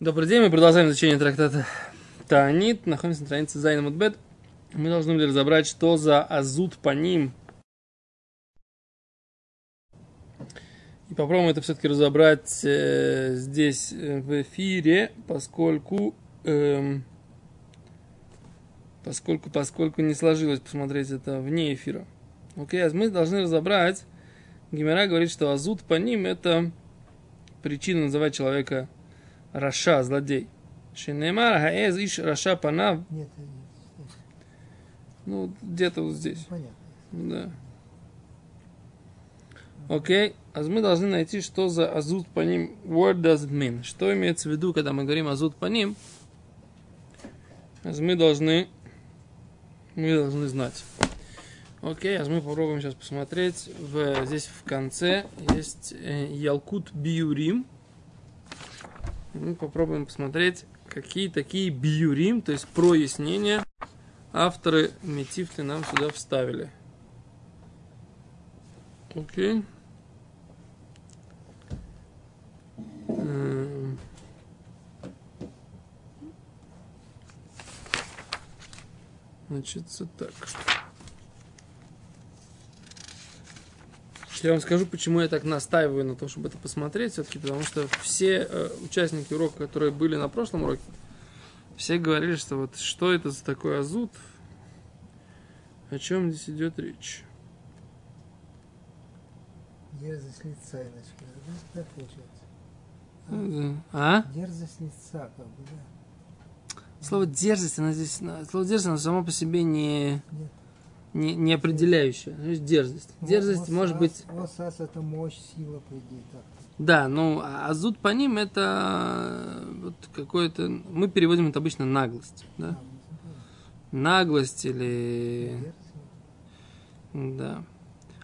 Добрый день, мы продолжаем изучение трактата Таанит. Находимся на странице Зайна Мудбет. Мы должны были разобрать, что за азут по ним. И попробуем это все-таки разобрать э, здесь э, в эфире, поскольку, эм, поскольку, поскольку не сложилось посмотреть это вне эфира. Окей, а мы должны разобрать. Гимера говорит, что азут по ним это причина называть человека רשע, злодей. שנאמר העז איש רשע בפניו. Нет, Ну, где-то вот здесь. понятно. Да. Окей. А мы должны найти, что за עזות פנים. What does it mean? Что имеется в виду, когда мы говорим עזות פנים? Мы должны, мы должны знать. Окей, а мы попробуем сейчас посмотреть. В, здесь в конце есть э, Ялкут Биюрим. Мы попробуем посмотреть, какие такие биюрим, то есть прояснения, авторы метифты нам сюда вставили. Окей. Эм. Значит, так. Я вам скажу, почему я так настаиваю на том, чтобы это посмотреть все-таки, потому что все э, участники урока, которые были на прошлом уроке, все говорили, что вот что это за такой азут, о чем здесь идет речь. Дерзость лица иначе. Да, так получается. А? Дерзость лица, как бы, да. Слово дерзость, она здесь, слово дерзость, оно само по себе не, Нет. Не, не определяющее. То есть дерзость. Дерзость Вот может сас- быть Вот сас это мощь, сила, по идее, так. Да, ну, а азут по ним это э, вот какое-то... Мы переводим это обычно наглость, да? Наглость или... Да.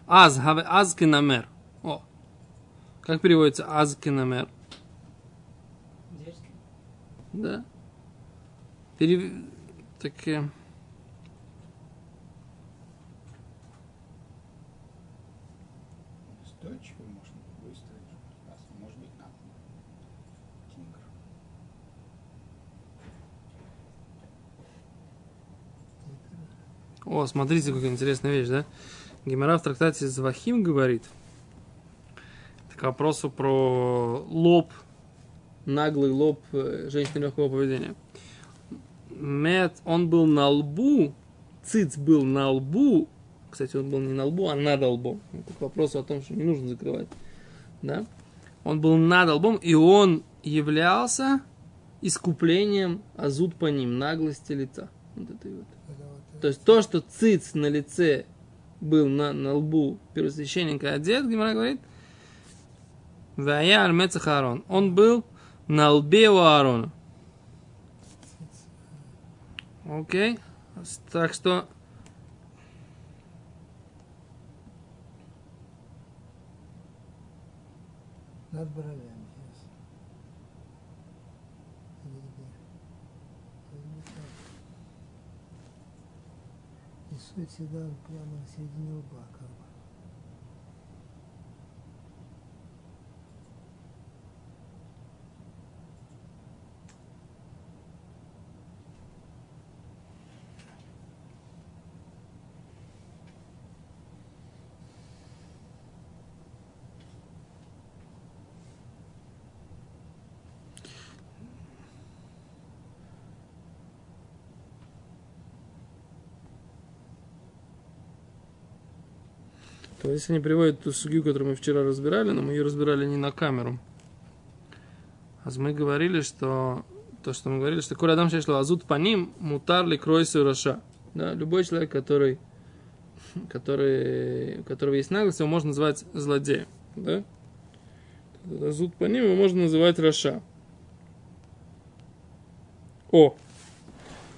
Аз, хаве, аз кинамер. О. Как переводится аз кинамер? Да. Перев... Так... э, Устойчивый можно выстроить. А может быть, надо. Тигр. О, смотрите, какая интересная вещь, да? Гемора в трактате Звахим говорит, к вопросу про лоб, наглый лоб э, женщины легкого поведения. Мед, он был на лбу, циц был на лбу, кстати, он был не на лбу, а над лбом. Это к вопросу о том, что не нужно закрывать. Да? Он был над лбом, и он являлся искуплением азут по ним, наглости лица. Вот этой вот. То есть то, что циц на лице был на, на лбу первосвященника одет, Гимара говорит, Вая Альмецах Аарон. Он был на лбе у Аарона. Окей. Так что над бровями. ясно. Или где? Или не так. И суть всегда прямо на середине лба. То есть они приводят ту судью, которую мы вчера разбирали, но мы ее разбирали не на камеру. А мы говорили, что то, что мы говорили, что коли адам шло азут по ним, мутар ли кройсу раша. Да, любой человек, который, который, у которого есть наглость, его можно называть злодеем. Да? Азут по ним его можно называть раша. О!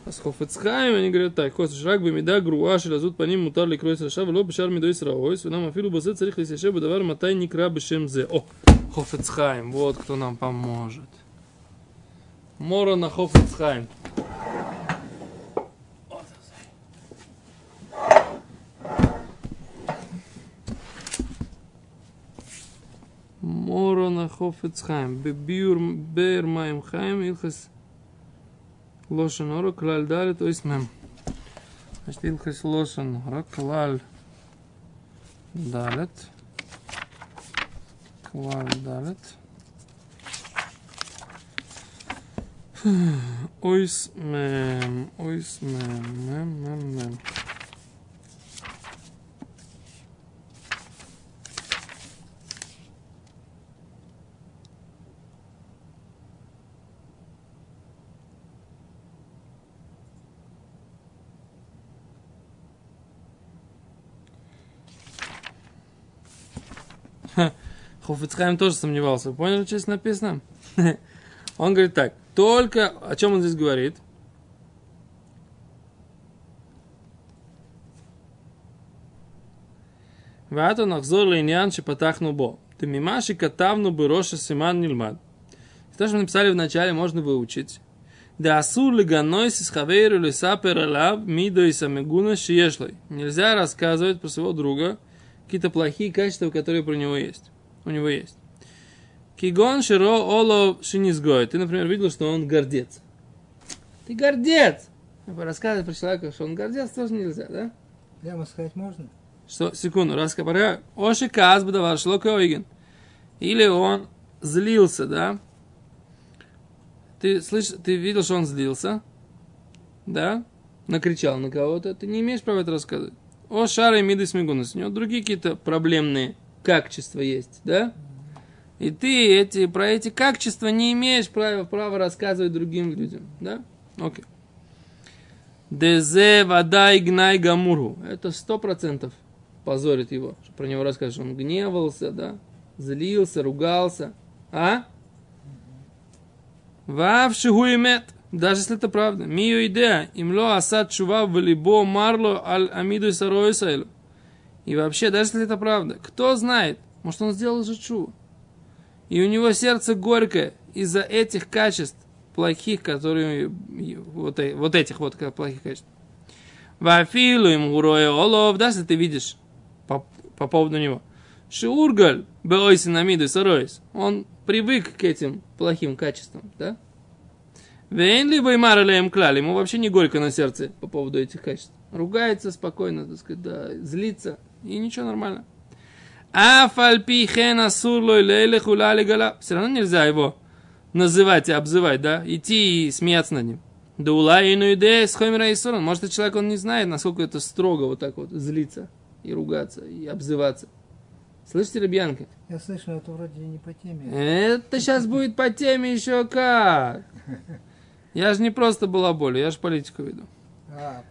А с Хофецхайм они говорят так, Хос шрак бемида груа шелазут по ним мутар ликрой сраша, вело бешар мидой сраойс, нам афилу базе царих лисеше бадавар матай никра бешем зе. О, Хофецхайм, вот кто нам поможет. Мора на Хофецхайм. Мора на Хофец Хайм. Бебюр Майм Хайм. Илхас Лошен Оро. Клаль Дали. То есть мем. Значит, Илхас Лошен Оро. Клаль Далет. Клаль Далет. Ойс мем. Ойс мем. Мем, мем, мем. Хофицхайм тоже сомневался. Поняли, что здесь написано? Он говорит так. Только... О чем он здесь говорит? ועתו נחזור לעניין שפתחנו בו. דממה שכתבנו בראש הסימן нильмад. То, что мы написали в начале, можно выучить. Да асур леганойс из хавейру лисапер алав мидо и самегуна шиешлой. Нельзя рассказывать про своего друга какие-то плохие качества, которые про него есть. У него есть. Кигон широ оло шинизгой. Ты, например, видел, что он гордец. Ты гордец! Рассказывать про человека, что он гордец, тоже нельзя, да? Прямо сказать можно? Что, секунду, рассказывай. Оши казб давар шлока ойген. Или он злился, да? Ты слышишь, ты видел, что он злился? Да? Накричал на кого-то. Ты не имеешь права это рассказывать. О, шары миды смигунус. У него другие какие-то проблемные качества есть, да? И ты эти, про эти качества не имеешь права, права рассказывать другим людям, да? Окей. Дезе вода и гнай гамуру. Это сто процентов позорит его, что про него расскажешь. Он гневался, да? Злился, ругался. А? Вав шигуимет. Даже если это правда. Мию идея. Имло асад чува в либо марло аль амиду и сароисайлу. И вообще, даже если это правда, кто знает, может он сделал же чу. И у него сердце горькое из-за этих качеств плохих, которые вот, э- вот этих вот плохих качеств. Вафилу им гуроя олов, даже если ты видишь по, по поводу него. Шиургаль, беойсин амиду саройс. Он привык к этим плохим качествам, да? Вейн либо и клали, ему вообще не горько на сердце по поводу этих качеств. Ругается спокойно, так сказать, да, злится, и ничего нормально. Афальпи хена сурлой лейле хуляли гала. Все равно нельзя его называть и обзывать, да? Идти и смеяться над ним. Да улайну идея с хомера и суран. Может, этот человек, он не знает, насколько это строго вот так вот злиться и ругаться, и обзываться. Слышите, Ребянка? Я слышу, это вроде не по теме. Это сейчас будет по теме еще как. Я же не просто была боль, я же политику веду. А,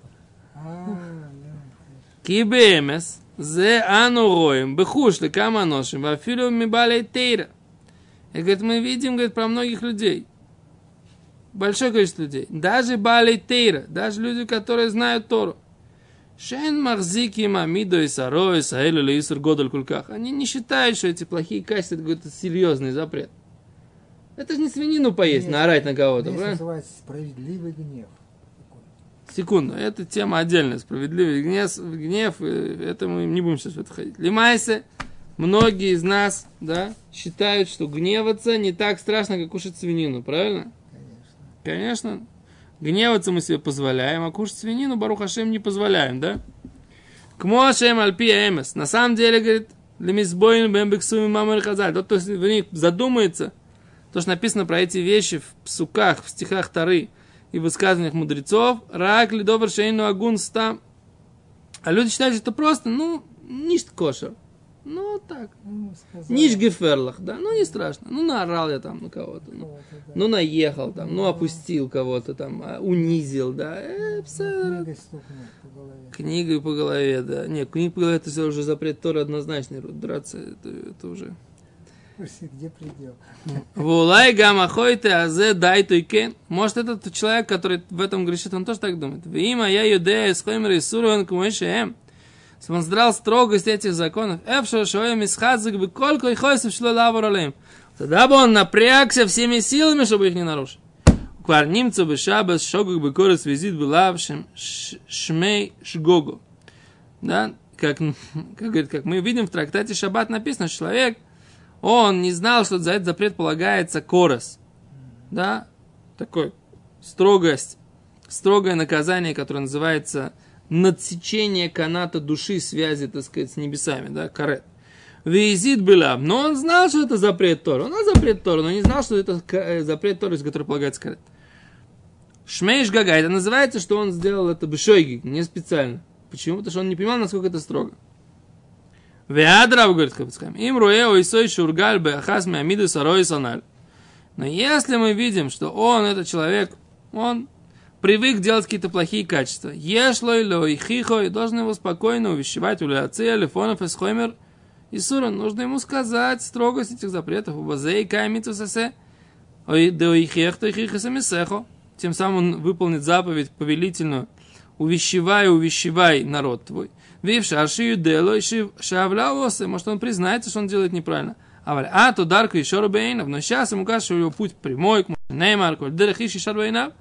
Кибемес, зе ану роем, бехуш ли кама ношим, тейра. И говорит, мы видим, говорит, про многих людей. Большое количество людей. Даже балей тейра, даже люди, которые знают Тору. Шен махзики мамидо и саро и саэлю или исур годаль кульках. Они не считают, что эти плохие качества это какой-то серьезный запрет. Это же не свинину поесть, Нет, наорать на кого-то, правильно? называется справедливый гнев. Секунду, это тема отдельная, справедливый гнев, гнев, э, это мы не будем сейчас в это ходить. Лимайся, многие из нас, да, считают, что гневаться не так страшно, как кушать свинину, правильно? Конечно. Конечно, гневаться мы себе позволяем, а кушать свинину, Барух Хашем, не позволяем, да? Кмо Хашем Альпи Эмес. На самом деле, говорит, для мисбоин бэмбексуми мамы хазаль. Тот, кто в них задумается, то, что написано про эти вещи в псуках, в стихах Тары и в высказываниях мудрецов, рак ли добр шейну агун стам. А люди считают, что это просто, ну, ништ кошер. Ну, так. Ну. Ниш геферлах, да, ну, не страшно. Ну, наорал я там на кого-то. Ну, да. ну, наехал там, ну, опустил кого-то там, а, унизил, да. Э. Книгой по голове. Книгой по голове, да. Не, книг по голове, это уже запрет Тора однозначный. Драться, это, это уже... Где предел? Вулай гамахойте азе дай кен. Может, этот человек, который в этом грешит, он тоже так думает. Вима я юдея с хоймер и сурван кумэшэм. Если он здрал строгость этих законов, эпшо шоем исхадзик бы колько и хойсов шло лаваролем. Тогда бы он напрягся всеми силами, чтобы их не нарушить. Квар бы шабас шогук бы корос визит бы лавшим шмей шгогу. Да, как, как, говорит, как мы видим в трактате Шаббат написано, человек, он не знал, что за этот запрет полагается корос. Да? Такой строгость, строгое наказание, которое называется надсечение каната души связи, так сказать, с небесами, да, карет. Визит была, но он знал, что это запрет Тора. Он знал запрет Тора, но не знал, что это э, запрет Тора, из которого полагается карет. Шмейш Гага, это называется, что он сделал это бешойги, не специально. Почему? Потому что он не понимал, насколько это строго. Веадрав, говорит Хабицхайм, им руэо исой шургаль беахас миамиду сарой саналь. Но если мы видим, что он, этот человек, он привык делать какие-то плохие качества, ешлой лой хихой, должен его спокойно увещевать, уляцы, алифонов, эсхоймер, и сура, нужно ему сказать строгость этих запретов, убазей, каймиту сесе, ой, да хехто, хихасамисехо. Тем самым он выполнит заповедь повелительную, увещевай, увещевай народ твой. Вивша, ашию дело, шавля осе, может он признается, что он делает неправильно. А то дарка еще рубейнов, но сейчас ему кажется, что его путь прямой, к Неймар, коль дерехиш и шарбейнав,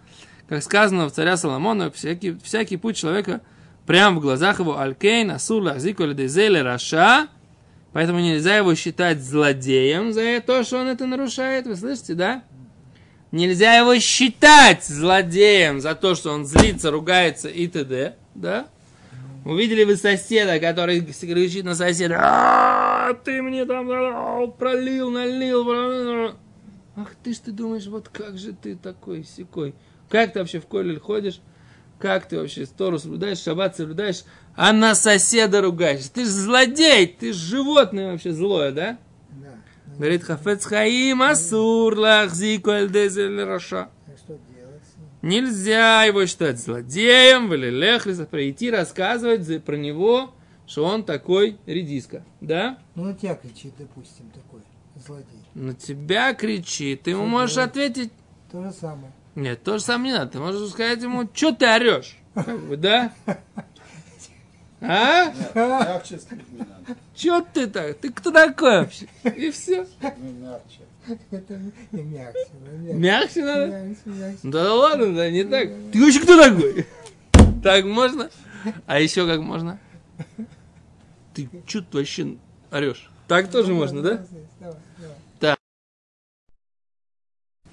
как сказано в царя Соломона, всякий, всякий путь человека прямо в глазах его, алькейн, асур, лахзику, ледезеле, раша, поэтому нельзя его считать злодеем за то, что он это нарушает, вы слышите, да? Нельзя его считать злодеем за то, что он злится, ругается и т.д., да? Увидели вы соседа, который кричит на соседа, «А, ты мне там пролил, налил, пролил». Ах ты ж ты думаешь, вот как же ты такой, секой. Как ты вообще в колель ходишь? Как ты вообще Тору соблюдаешь, шаббат соблюдаешь, а на соседа ругаешься? Ты ж злодей, ты ж животное вообще злое, да? Да. Говорит Хафец Хаим Асур лахзику эльдезель раша. а что делать с ним? Нельзя его считать злодеем, валилехлиса, прийти рассказывать про него, что он такой редиска, да? Ну, на тебя кричит, допустим, такой злодей. На тебя кричит, ты ему можешь делать? ответить, То же самое. нет, то же самое не надо, ты можешь сказать ему, что ты орешь, как бы, да? А? Мягче. Че ты так? Ты кто такой вообще? И все. Мягче. Это мягче. надо? Да ладно, да не так. Ты вообще кто такой? Так можно? А еще как можно? Ты что ты вообще орешь? Так тоже можно, да?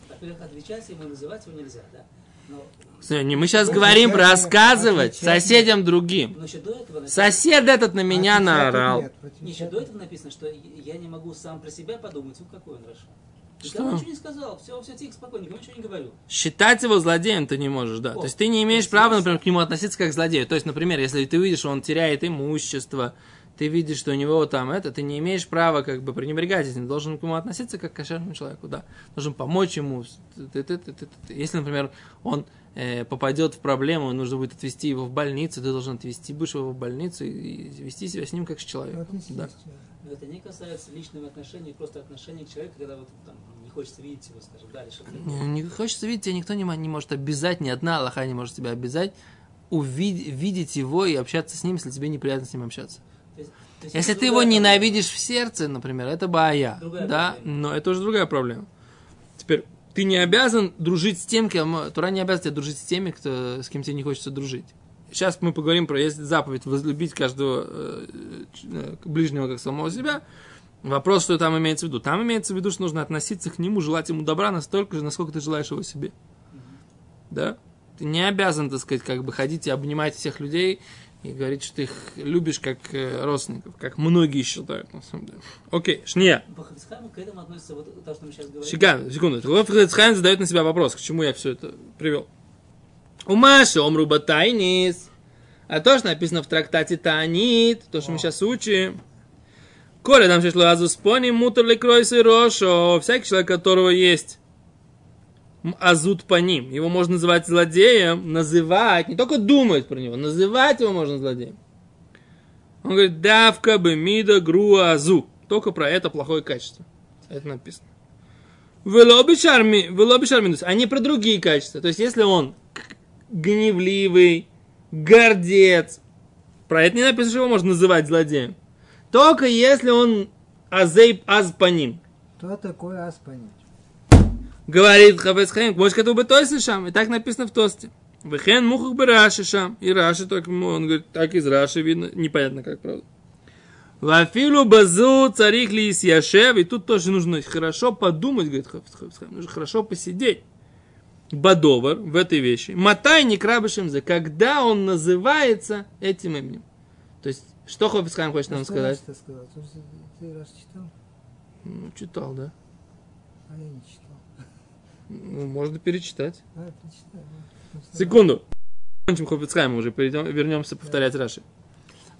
Во-первых, отвечать ему, называть его нельзя, да? Не, Мы сейчас говорим про рассказывать соседям другим. написано, Сосед этот на меня наорал. еще до этого написано, что я не могу сам про себя подумать, ну какой он Раша. Что? Никому ничего не сказал, все, все тихо, спокойно, никому ничего не говорю. Считать его злодеем ты не можешь, да. О, То есть ты не имеешь права, например, к нему относиться как к злодею. То есть, например, если ты видишь, что он теряет имущество, ты видишь, что у него там это, ты не имеешь права как бы пренебрегать этим. Должен к нему относиться как к кошерному человеку, да. Должен помочь ему. Если, например, он э, попадет в проблему, нужно будет отвезти его в больницу, ты должен отвезти, будешь его в больницу и, вести себя с ним как с Ну, человеком. отнесись, Да. Но это не касается личных отношений, просто отношений к человеку, когда вот там не хочется видеть его, скажем, дальше. Не, не хочется видеть, тебя никто не, мо- не может обязать, ни одна Аллаха не может тебя обязать увид- видеть его и общаться с ним, если тебе неприятно с ним общаться. Если ты его ненавидишь в сердце, например, это бая, Другая да, проблема. но это уже другая проблема. Теперь, ты не обязан дружить с тем, кем... Тура не обязан тебя дружить с теми, кто, с кем тебе не хочется дружить. Сейчас мы поговорим про есть заповедь возлюбить каждого э, э, ближнего как самого себя. Вопрос, что там имеется в виду. Там имеется в виду, что нужно относиться к нему, желать ему добра настолько же, насколько ты желаешь его себе. Да? Ты не обязан, так сказать, как бы ходить и обнимать всех людей и говорить, что ты их любишь как э, родственников, как многие считают, на самом деле. Окей, шния. К этому относится вот то, что мы сейчас говорим. Секунду, секунду. Задает на себя вопрос, к чему я все это привел. У Маши омру батайнис. А то, что написано в трактате Таанит, то, что мы сейчас учим. Коля, там сейчас лазу спони, мутер ли кройся и рошо. Всякий человек, которого есть азут по ним. Его можно называть злодеем, называть, не только думать про него, называть его можно злодеем. Он говорит, давка бы мида груа азу. Только про это плохое качество. Это написано. Велоби шарми, велоби а не про другие качества. То есть, если он гневливый, гордец, про это не написано, что его можно называть злодеем. Только если он азей аз по ним. Кто такой Аспанич? Говорит Хавец Хаим, это бы той шам, и так написано в тосте. Вехен мухах бы Раши шам. И Раши, так, ему, он говорит, так из Раши видно, непонятно как, правда. Вафилу базу царих ли яшев. И тут тоже нужно хорошо подумать, говорит Хафиц Хаим. Нужно хорошо посидеть. Бадовар в этой вещи. Матай не крабышемзе. Когда он называется этим именем. То есть, что Хафиц Хаим хочет нам сказать? Ты, ты раз читал? Ну, читал, да. А я не читал. Ну, можно перечитать. А, ну, ну, Секунду. Кончим Хофицхайм уже, перейдем, вернемся повторять Раши.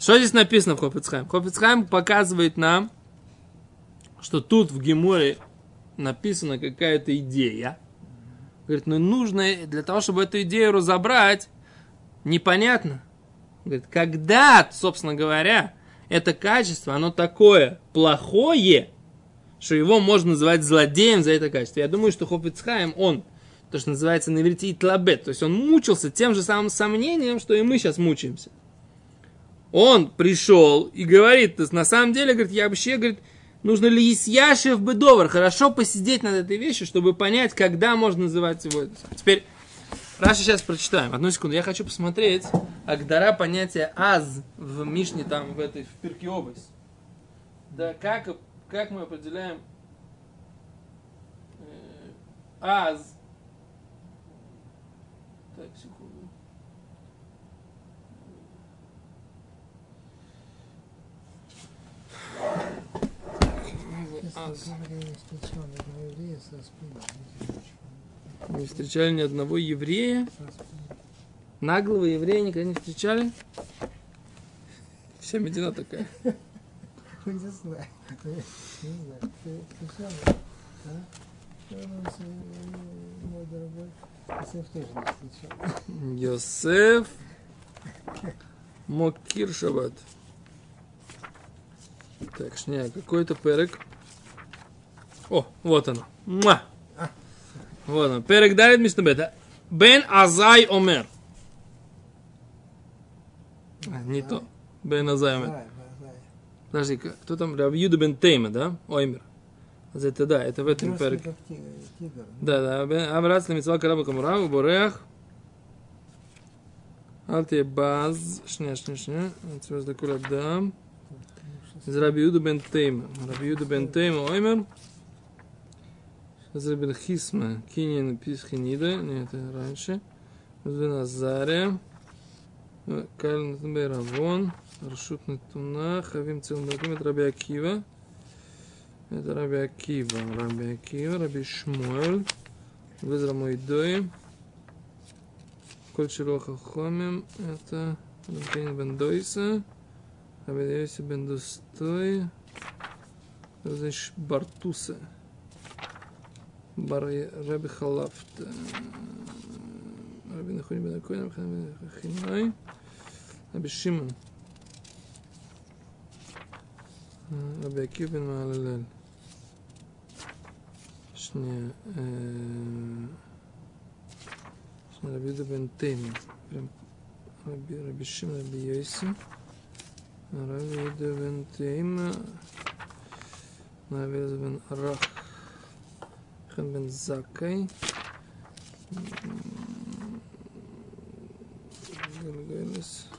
Что здесь написано в Хофицхайм? Хофицхайм показывает нам, что тут в Геморе написана какая-то идея. Говорит, ну нужно для того, чтобы эту идею разобрать, непонятно. Говорит, когда, собственно говоря, это качество, оно такое плохое, что его можно называть злодеем за это качество. Я думаю, что Хофицхайм, он, то, что называется на иврите итлабет, то есть он мучился тем же самым сомнением, что и мы сейчас мучаемся. Он пришел и говорит, то есть на самом деле, говорит, я вообще, говорит, нужно ли Исьяшев бедовар, хорошо посидеть над этой вещью, чтобы понять, когда можно называть его. Теперь, Раши сейчас прочитаем. Одну секунду, я хочу посмотреть Агдара понятия аз в Мишне, там, в этой, в Пирке область. Да, как, как мы определяем э, аз. Так, секунду. Аз. не встречали ни одного еврея. Наглого еврея никогда не встречали. Вся Медина такая. Ну, Не знаю. Не знаю. Ты? А? Мой дорогой. Сев тоже не встречал. Йосеф Мокир Шаббат. Так, шня, какой-то перек. О, вот оно. Муа. Вот он. Перек Дарит Мишнабета. Бен Азай Омер. А, Не то. Бен Азай Омер. Подожди, кто там? Рабьюда бен Тейма, да? Оймер. Это да, это в этом перке. Да, да. Амрац лемитсва караба камура, бореах. Алте баз. Шня, шня, шня. Отсюда докура дам. Из Рабиуда бен Тейма. Рабиуда бен Тейма, оймер. Из Рабин Хисма. Кинин Писхинида. Нет, это раньше. Из Назария. Кальнатберавон. Равон. Рашут Натуна, Хавим Цилмрагим, это Раби Акива. Это Раби Акива, Раби Акива, Раби Шмуэль, Везра Моидои, Коль Шилоха Хомим, это Рабин Бен Дойса, Раби Дойса Бен Дустой, Раби Бартуса, Бар Раби Халафта, Раби Нахуни Бен Акуин, Раби Хинай, Раби Шимон. ابي كيوب مع الهلال شنو شنو ربي يدو بن تيمي ربي ربي الشم ربي يوسي ربي يدو بن تيمة ربي يدو بن راخ خن بن زاكي Galgalus.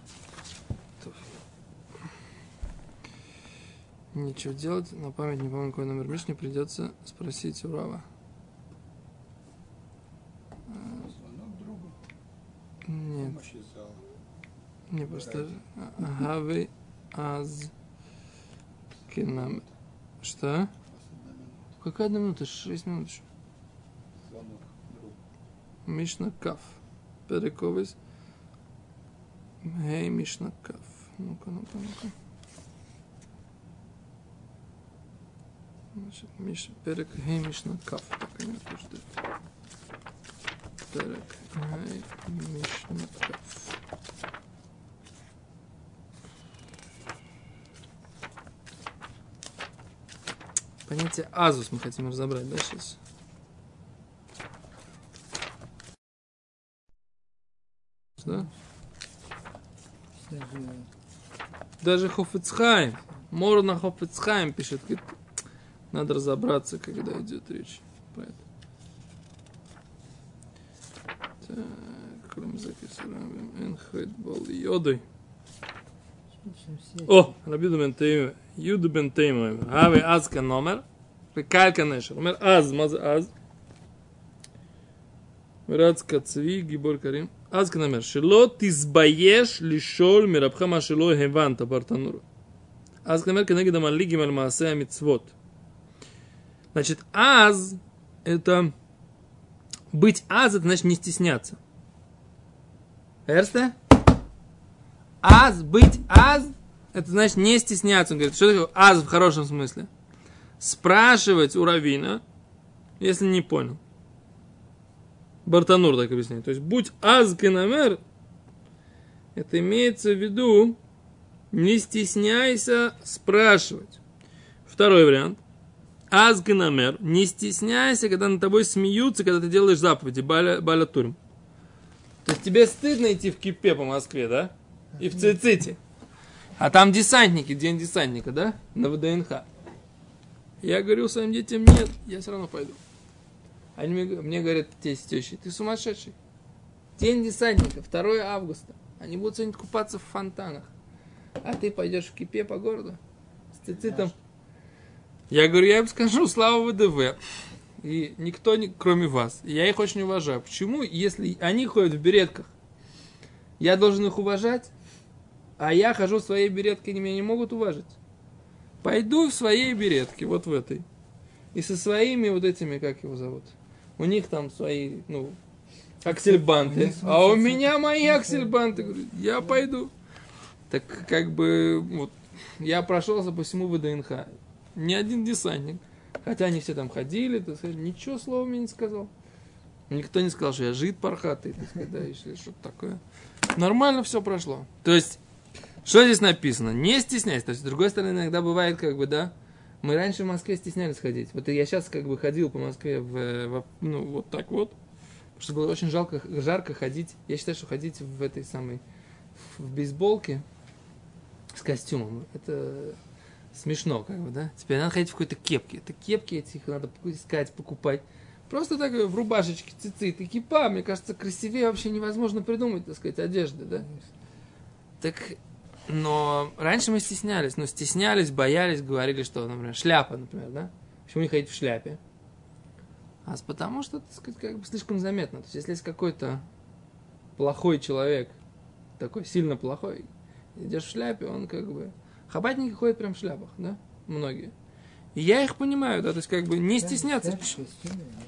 Нечего делать, на память не помню, какой номер Мишни, придется спросить у Рава. Нет, не просто Хави Аз Кинам. Что? Какая одна минута? Шесть минут еще. Мишна Каф. Перековис. Гей, Мишна Каф. Ну-ка, ну-ка, ну-ка. Значит, Миш... Перек Гей, Мишна Каф. Так, они ждут. Перек Гей, Мишна Каф. Понятие азус мы хотим разобрать, да, сейчас? Да? Даже Даже Хофицхайм, Морна Хофицхайм пишет, говорит, надо разобраться, когда идет речь про это. Так, йодой. О, Рабиду Бентейм, Юду Бентейм, Ави Азка номер, Калька Нешер, номер Аз, Маз Аз, Мирацка Цви, Гибор Карим, Азка номер, Шило Тизбаеш Лишоль Мирабхама Шило Хеванта Бартануру. Азка номер, Кенегида Малигим Аль Маасе Амитсвот. Значит, аз, это быть аз, это значит не стесняться. Эрсте? Аз, быть аз, это значит не стесняться. Он говорит, что такое аз в хорошем смысле? Спрашивать у равина, если не понял. Бартанур так объясняет. То есть, будь аз кенамер, это имеется в виду, не стесняйся спрашивать. Второй вариант. Аз кенамер, не стесняйся, когда над тобой смеются, когда ты делаешь заповеди, баля, баля турм. То есть, тебе стыдно идти в кипе по Москве, да? И в Циците. А там десантники, день десантника, да? На ВДНХ. Я говорю своим детям, нет, я все равно пойду. Они мне, мне говорят, тесть, тещи, ты сумасшедший. День десантника, 2 августа. Они будут сегодня купаться в фонтанах. А ты пойдешь в кипе по городу с цицитом. Я говорю, я им скажу, слава ВДВ. И никто, кроме вас. Я их очень уважаю. Почему, если они ходят в беретках, я должен их уважать, а я хожу в своей беретке, они меня не могут уважить. Пойду в своей беретке, вот в этой. И со своими вот этими, как его зовут? У них там свои, ну, аксельбанты. А у меня мои аксельбанты. Я пойду. Так как бы, вот, я прошелся по всему ВДНХ. Ни один десантник. Хотя они все там ходили, так сказать, ничего слова мне не сказал. Никто не сказал, что я жид пархатый, так сказать, да, что-то такое. Нормально все прошло. То есть, что здесь написано? Не стесняйся. То есть, с другой стороны, иногда бывает, как бы, да, мы раньше в Москве стеснялись ходить. Вот я сейчас как бы ходил по Москве в, в- ну, вот так вот. Потому что было очень жалко, жарко ходить. Я считаю, что ходить в этой самой, в бейсболке с костюмом, это смешно, как бы, да? Теперь надо ходить в какой-то кепке. Это кепки этих надо искать, покупать. Просто так в рубашечке, цицит и кипа, мне кажется, красивее вообще невозможно придумать, так сказать, одежды, да? Так, но раньше мы стеснялись, но стеснялись, боялись, говорили, что, например, шляпа, например, да? Почему не ходить в шляпе? А потому что, так сказать, как бы слишком заметно. То есть, если есть какой-то плохой человек, такой сильно плохой, идешь в шляпе, он как бы... Хабатники ходят прям в шляпах, да? Многие. И я их понимаю, да, то есть как бы не стесняться.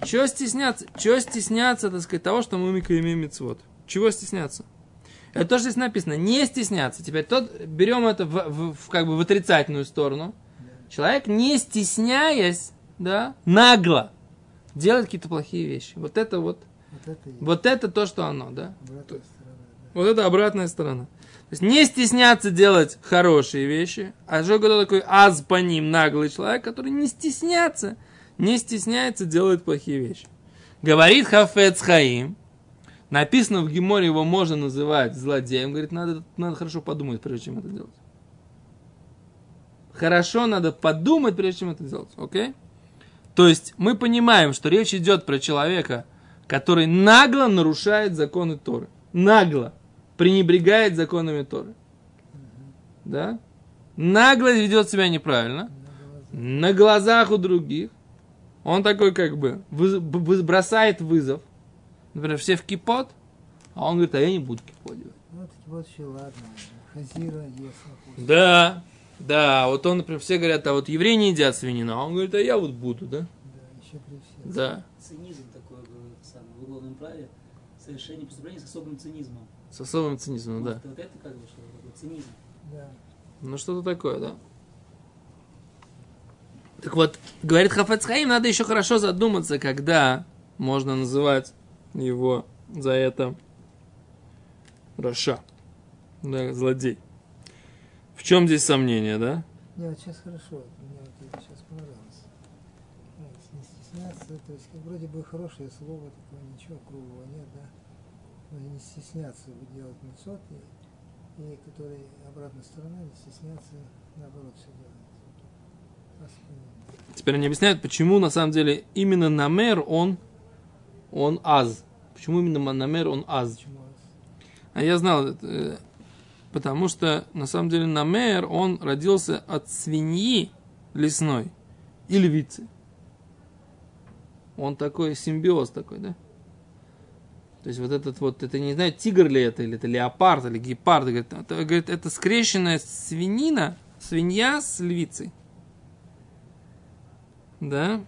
Чего стесняться? Чего стесняться, так сказать, того, что мы имеем мецвод? Чего стесняться? Это то, что здесь написано. Не стесняться. Теперь тот, берем это в, в- в как бы в отрицательную сторону. Человек, не стесняясь, да, нагло делает какие-то плохие вещи. Вот это вот, Вот это вот это то, что оно, да. обратная сторона, да. Вот это обратная сторона. Не стесняться делать хорошие вещи, а кто такой аз по ним, наглый человек, который не стесняться, не стесняется делать плохие вещи. Говорит Хафец Хаим, написано в Геморе, его можно называть злодеем, говорит, надо, надо хорошо подумать, прежде чем это делать. Хорошо надо подумать, прежде чем это делать, окей? То есть мы понимаем, что речь идет про человека, который нагло нарушает законы Торы. Нагло пренебрегает законами Торы. Да? Нагло ведет себя неправильно. На глазах у других. Он такой как бы бросает вызов. Например, все в кипот, а он говорит, а я не буду кипот делать. Ну, таки вот еще ладно. Хазира ест. Да, да, вот он, например, все говорят, а вот евреи не едят свинину, а он говорит, а я вот буду, да? Да, еще при всех. Да, Цинизм такой был самое, в уголовном праве. Совершение преступления с особым цинизмом. С особым цинизмом, да. Вот, это как бы что такое цинизм. Да. Ну, что-то такое, да. Так вот, говорит Хафец Хаим, надо еще хорошо задуматься, когда можно называть его за это Раша. Да, злодей. В чем здесь сомнение, да? Не, вот сейчас хорошо. Мне вот это сейчас понравилось. Вот, Не стесняться, то есть как вроде бы хорошее слово, такое ничего грубого нет, да. Но не стесняться делать мецот, и, и который обратная сторона, не стесняться, наоборот, все делать. Теперь они объясняют, почему на самом деле именно Намер он, он аз. Почему именно Намер он аз? Почему? А я знал, э, потому что, на самом деле, Намер, он родился от свиньи лесной и львицы. Он такой симбиоз такой, да? То есть вот этот вот, это не знаю, тигр ли это, или это леопард, или гепард. Говорит, это, говорит, это скрещенная свинина, свинья с львицей. Да?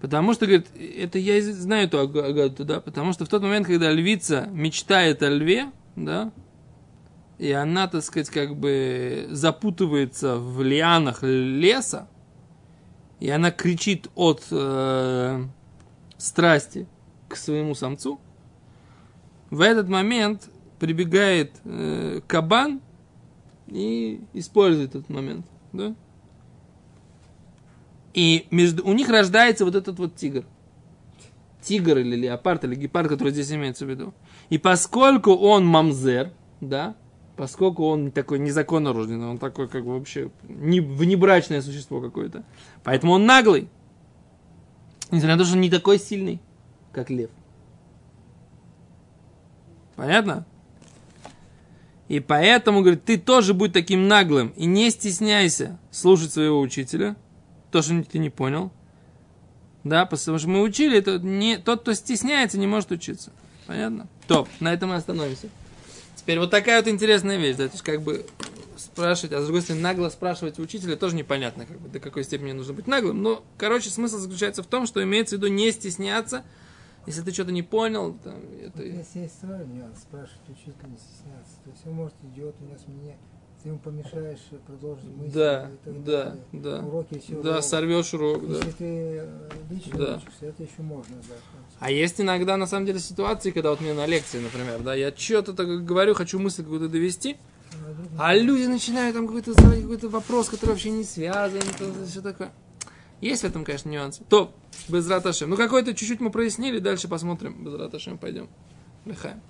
Потому что, говорит, это я знаю эту агату, да, потому что в тот момент, когда львица мечтает о льве, да, и она, так сказать, как бы запутывается в лианах леса, и она кричит от э, страсти к своему самцу, в этот момент прибегает э, кабан и использует этот момент, да? И между, у них рождается вот этот вот тигр. Тигр или леопард, или гепард, который здесь имеется в виду. И поскольку он мамзер, да, поскольку он такой незаконно рожденный, он такой как бы вообще не, внебрачное существо какое-то, поэтому он наглый. Несмотря на то, что он не такой сильный, как лев. Понятно? И поэтому, говорит, ты тоже будь таким наглым и не стесняйся слушать своего учителя – то, что ты не понял. Да, потому что мы учили, это не, тот, кто стесняется, не может учиться. Понятно? Топ, на этом мы остановимся. Теперь вот такая вот интересная вещь, да, то есть как бы спрашивать, а с другой стороны нагло спрашивать у учителя тоже непонятно, как бы, до какой степени нужно быть наглым. Но, короче, смысл заключается в том, что имеется в виду не стесняться, если ты что-то не понял, там, это... Здесь есть второй нюанс, спрашивать учителя не стесняться. То есть он может идиот унес мне ты ему помешаешь продолжить мысль. Да, да, да. Уроки все Да, сорвешь урок, да. Если ты э, лично Да. учишься, это еще можно, да. А есть иногда, на самом деле, ситуации, когда вот мне на лекции, например, да, я что-то говорю, хочу мысль какую-то довести, А люди начинают там какой-то задавать какой-то вопрос, который вообще не связан, то все такое. Есть в этом, конечно, нюансы. То, без раташем. Ну, какой-то чуть-чуть мы прояснили, дальше посмотрим. Без раташем пойдем. Лехаем.